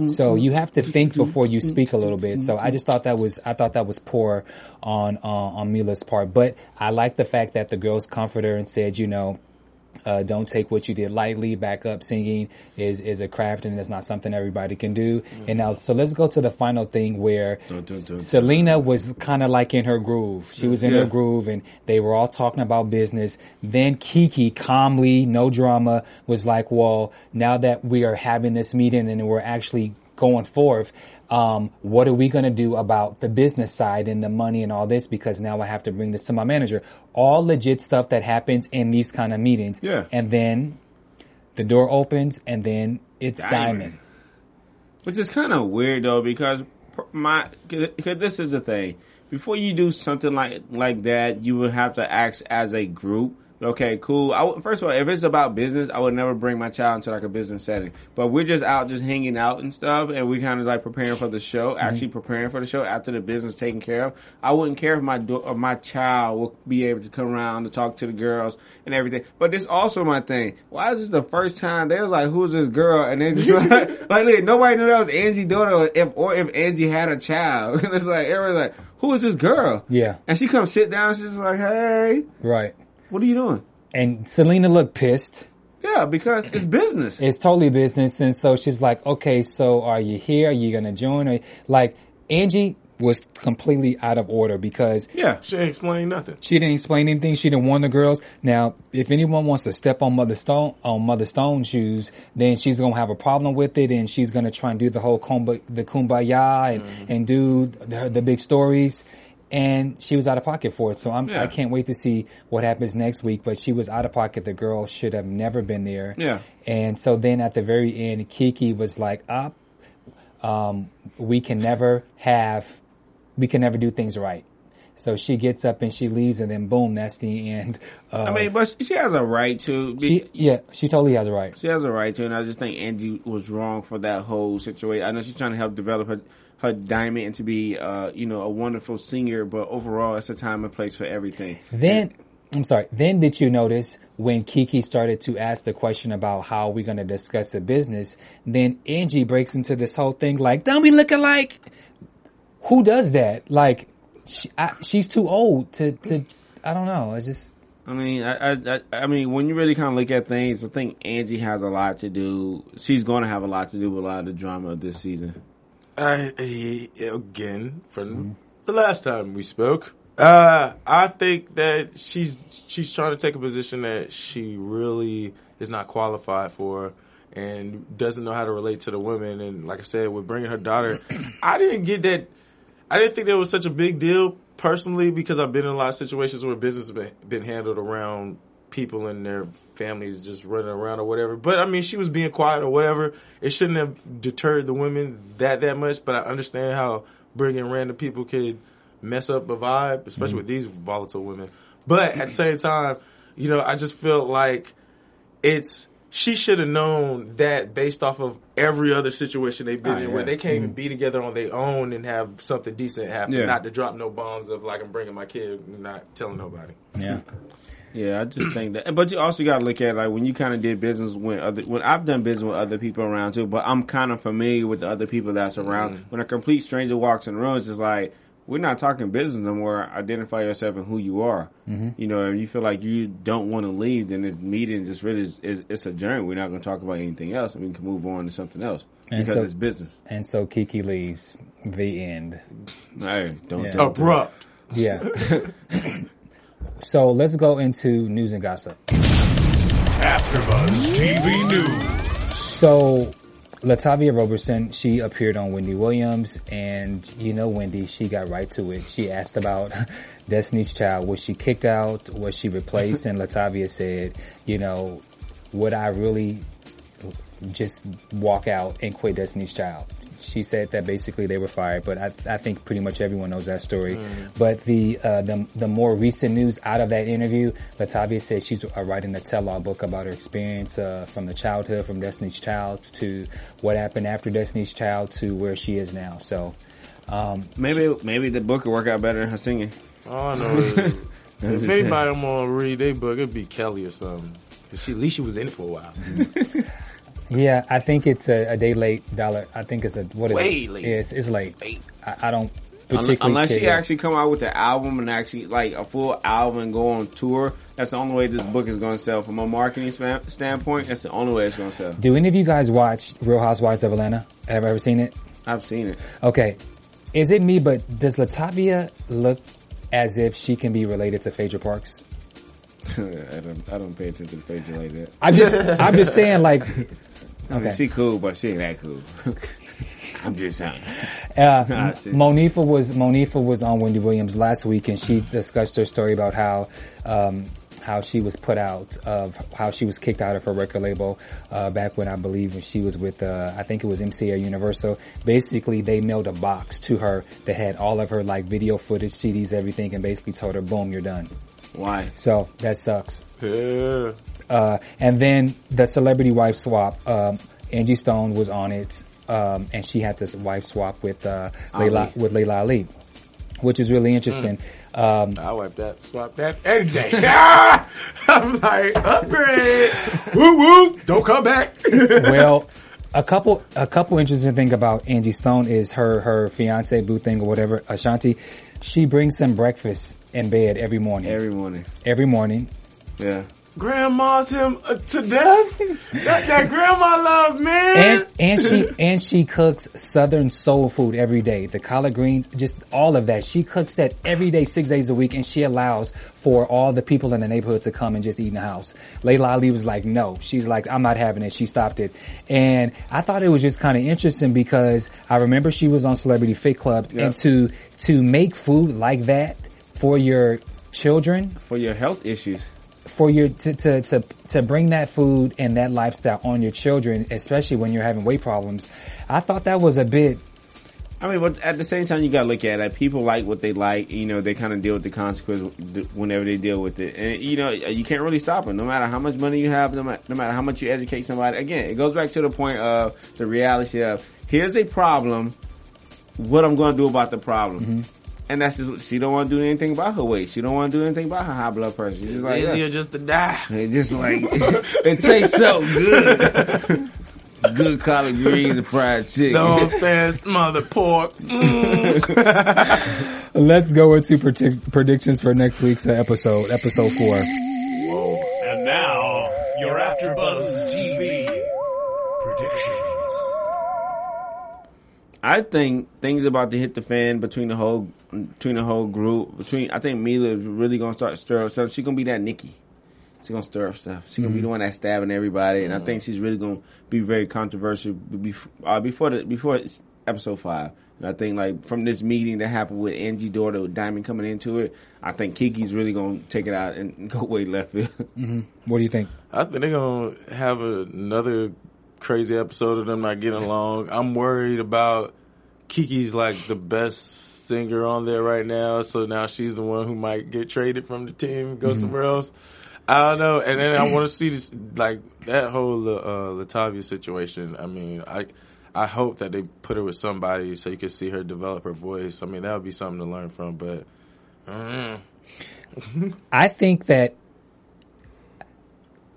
So you have to think before you speak a little bit. So I just thought that was I thought that was poor on uh, on Meelah's part. But I like the fact that the girls comforted her and said, you know. Uh, don't take what you did lightly. Backup singing is is a craft, and it's not something everybody can do. And now, so let's go to the final thing where dun, dun, dun, Syleena was kind of like in her groove. She was in Yeah. her groove, and they were all talking about business. Then Keke, calmly, no drama, was like, "Well, now that we are having this meeting and we're actually going forth, um, what are we going to do about the business side and the money and all this? Because now I have to bring this to my manager. All legit stuff that happens in these kind of meetings. Yeah. And then the door opens, and then it's Diamond. Diamond. Which is kind of weird though, because my because this is the thing. Before you do something like like that, you would have to act as a group. Okay, cool. I first of all, if it's about business, I would never bring my child into like a business setting. But we're just out, just hanging out and stuff, and we kind of like preparing for the show, mm-hmm. actually preparing for the show after the business taken care of. I wouldn't care if my do- or my child will be able to come around to talk to the girls and everything. But this also my thing. Why is this the first time they was like, "Who's this girl?" and they just like, like look, nobody knew that was Angie daughter, or if or if Angie had a child. and it's like everybody's like, "Who is this girl?" Yeah. and she comes sit down. She's just like, "Hey, Right. What are you doing?" And Syleena looked pissed. Yeah, because it's business. It's totally business. And so she's like, okay, so are you here? Are you going to join? Or like Angie, was completely out of order because Yeah. She ain't explain nothing. she didn't explain anything. She didn't warn the girls. Now, if anyone wants to step on Mother Stone on Mother Stone's shoes, then she's gonna have a problem with it, and she's gonna try and do the whole the kumbaya and mm-hmm. and do the, the big stories. And she was out of pocket for it, so I'm, Yeah. I can't wait to see what happens next week. But she was out of pocket. The girl should have never been there. Yeah. And so then at the very end, Keke was like, "Up, um, we can never have, we can never do things right." So she gets up and she leaves, and then boom, that's the end. Of, I mean, but she has a right to. Be, she, yeah, she totally has a right. She has a right to, and I just think Angie was wrong for that whole situation. I know she's trying to help develop her her diamond and to be, uh, you know, a wonderful singer, but overall, it's a time and place for everything. Then, I'm sorry. Then did you notice when Keke started to ask the question about how we're going to discuss the business? Then Angie breaks into this whole thing like, "Don't be looking like." Who does that? Like, she, I, she's too old to to. I don't know. I just I mean, I, I, I- I mean, when you really kind of look at things, I think Angie has a lot to do. She's going to have a lot to do with a lot of the drama of this season. I, I- again, from the last time we spoke, uh, I think that she's she's trying to take a position that she really is not qualified for, and doesn't know how to relate to the women. And like I said, with bringing her daughter, I didn't get that. I didn't think that was such a big deal personally because I've been in a lot of situations where business has been, been handled around people and their families just running around or whatever. But I mean, she was being quiet or whatever. It shouldn't have deterred the women that that much. But I understand how bringing random people could mess up a vibe, especially mm-hmm. with these volatile women. But at the same time, you know, I just feel like it's she should have known that based off of every other situation they've been Oh, in yeah. where they can't even mm-hmm. be together on their own and have something decent happen, Yeah. not to drop no bombs of like I'm bringing my kid not telling nobody. yeah. Yeah, I just think that. But you also got to look at like when you kind of did business with other. When I've done business with other people around too, but I'm kind of familiar with the other people that's around. Mm. When a complete stranger walks in the room, it's just like we're not talking business no more. Identify yourself and who you are. Mm-hmm. You know, if you feel like you don't want to leave, then this meeting just really is, is it's a journey. We're not going to talk about anything else, and we can move on to something else And because so- it's business. And so Keke leaves. The end. Hey, don't, Yeah. don't do. Abrupt. Yeah. so let's go into news and gossip. AfterBuzz TV News. So, LaTavia Roberson, she appeared on Wendy Williams, and you know Wendy, she got right to it. She asked about Destiny's Child. Was she kicked out? Was she replaced? and LaTavia said, you know, would I really just walk out and quit Destiny's Child? She said that basically they were fired, but I, I think pretty much everyone knows that story. But the, uh, the the more recent news out of that interview, LaTavia said she's uh, writing a tell-all book about her experience uh, from the childhood, from Destiny's Child to what happened after Destiny's Child to where she is now. So Maybe maybe the book will work out better than her singing. Oh I know if anybody I'm gonna read their book, it'd be Kelly or something. 'Cause she, at least she was in it for a while. yeah, I think it's a, a day late dollar. I think it's a what is Way it? late. Yeah, it's, it's late. Late. I, I don't Unless, particularly unless she care. actually come out with the album and actually like a full album and go on tour, that's the only way this book is going to sell. From a marketing span, standpoint, that's the only way it's going to sell. Do any of you guys watch Real Housewives of Atlanta? Have I ever seen it? I've seen it. Okay. Is it me, but does LaTavia look as if she can be related to Phaedra Parks? I don't. I don't pay attention to Phaedra like that. I'm just, I'm just saying, like, I mean, okay. she cool, but she ain't that cool. I'm just saying. Uh, I see. Monifah was Monifah was on Wendy Williams last week, and she discussed her story about how um, how she was put out of how she was kicked out of her record label uh, back when I believe when she was with uh, I think it was MCA Universal. Basically, they mailed a box to her that had all of her like video footage, CDs, everything, and basically told her, "Boom, you're done." Why? So that sucks. Yeah. Uh, and then the celebrity wife swap. Um, Angie Stone was on it, um, and she had this wife swap with uh, Laila with Laila Ali, which is really interesting. Um, I wipe that, swap that any day. I'm like, upgrade. woo woo. Don't come back. well, a couple a couple interesting thing about Angie Stone is her her fiance boo thing or whatever Ashanti. She brings him breakfast in bed every morning. Every morning. every morning. Yeah. Grandma's him uh, to death. that, that grandma love, man. and and she and she cooks southern soul food every day. The collard greens, just all of that. She cooks that every day, six days a week, and she allows for all the people in the neighborhood to come and just eat in the house. Laila Ali was like, no. She's like, I'm not having it. She stopped it, and I thought it was just kind of interesting because I remember she was on Celebrity Fit Club, Yeah. and to to make food like that for your children for your health issues. For your to, to to to bring that food and that lifestyle on your children, especially when you're having weight problems. I thought that was a bit. I mean, but at the same time, you gotta look at it. People like what they like. You know, they kind of deal with the consequence whenever they deal with it, and you know, you can't really stop them. No matter how much money you have, no matter, no matter how much you educate somebody. Again, it goes back to the point of the reality of here's a problem. What I'm going to do about the problem. Mm-hmm. And that's just she don't want to do anything about her weight. She don't want to do anything about her high blood pressure. She's just like, It's yeah. easier just to die. It just like it tastes so good. good collard greens and fried chicken. No offense, mother pork. Let's go into predict- predictions for next week's uh, episode, episode four. I think things about to hit the fan between the whole between the whole group. Between I think Meelah is really gonna start to stir up stuff. She's gonna be that Nikki. She's gonna stir up stuff. She's gonna be the one that's stabbing everybody, and I think she's really gonna be very controversial before uh, before the before it's episode five. And I think like from this meeting that happened with Angie daughter with Diamond coming into it, I think Keke's really gonna take it out and go way left field. What do you think? I think they're gonna have another crazy episode of them not getting along. I'm worried about Keke's like the best singer on there right now, so now she's the one who might get traded from the team, go somewhere else. I don't know, and then I want to see this like that whole uh, LaTavia situation. I mean, I I hope that they put her with somebody so you can see her develop her voice. I mean, that would be something to learn from, but. mm, I think that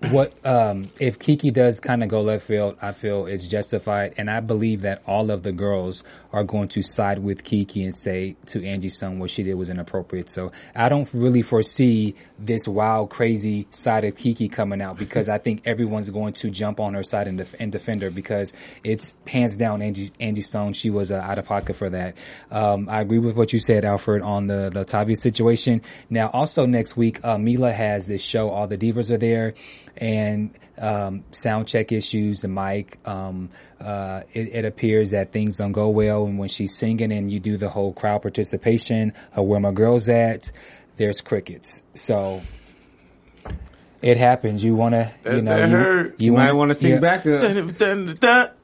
what um, if Keke does kind of go left field, I feel it's justified, and I believe that all of the girls are going to side with Keke and say to Angie's son what she did was inappropriate. So I don't really foresee this wild, crazy side of Keke coming out because I think everyone's going to jump on her side and, def- and defend her because it's hands down Angie, Angie Stone. She was uh, out of pocket for that. Um, I agree with what you said, Alfred, on the the Tavia situation. Now, also next week, uh, Mila has this show. All the divas are there, and um, sound check issues, the mic. Um, uh, it, it appears that things don't go well, and when she's singing and you do the whole crowd participation, uh, where my girls at, there's crickets. So. It happens. You want to, you know, that you. You might wanna- sing yeah. back up.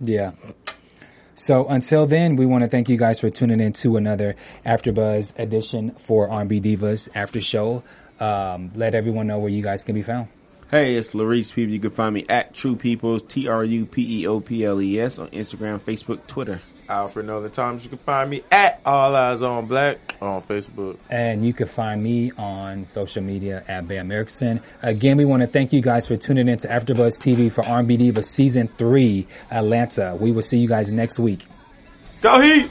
Yeah. So until then, we want to thank you guys for tuning in to another AfterBuzz edition for R&B Divas After Show. Um, let everyone know where you guys can be found. Hey, it's Larice People. You can find me at True Peoples, T R U P E O P L E S, on Instagram, Facebook, Twitter. Alfred Northern Times. You can find me at All Eyes on Black on Facebook. And you can find me on social media at Bam Erickson. Again, we want to thank you guys for tuning in to AfterBuzz TV for R&B Diva Season 3 Atlanta. We will see you guys next week. Go Heat!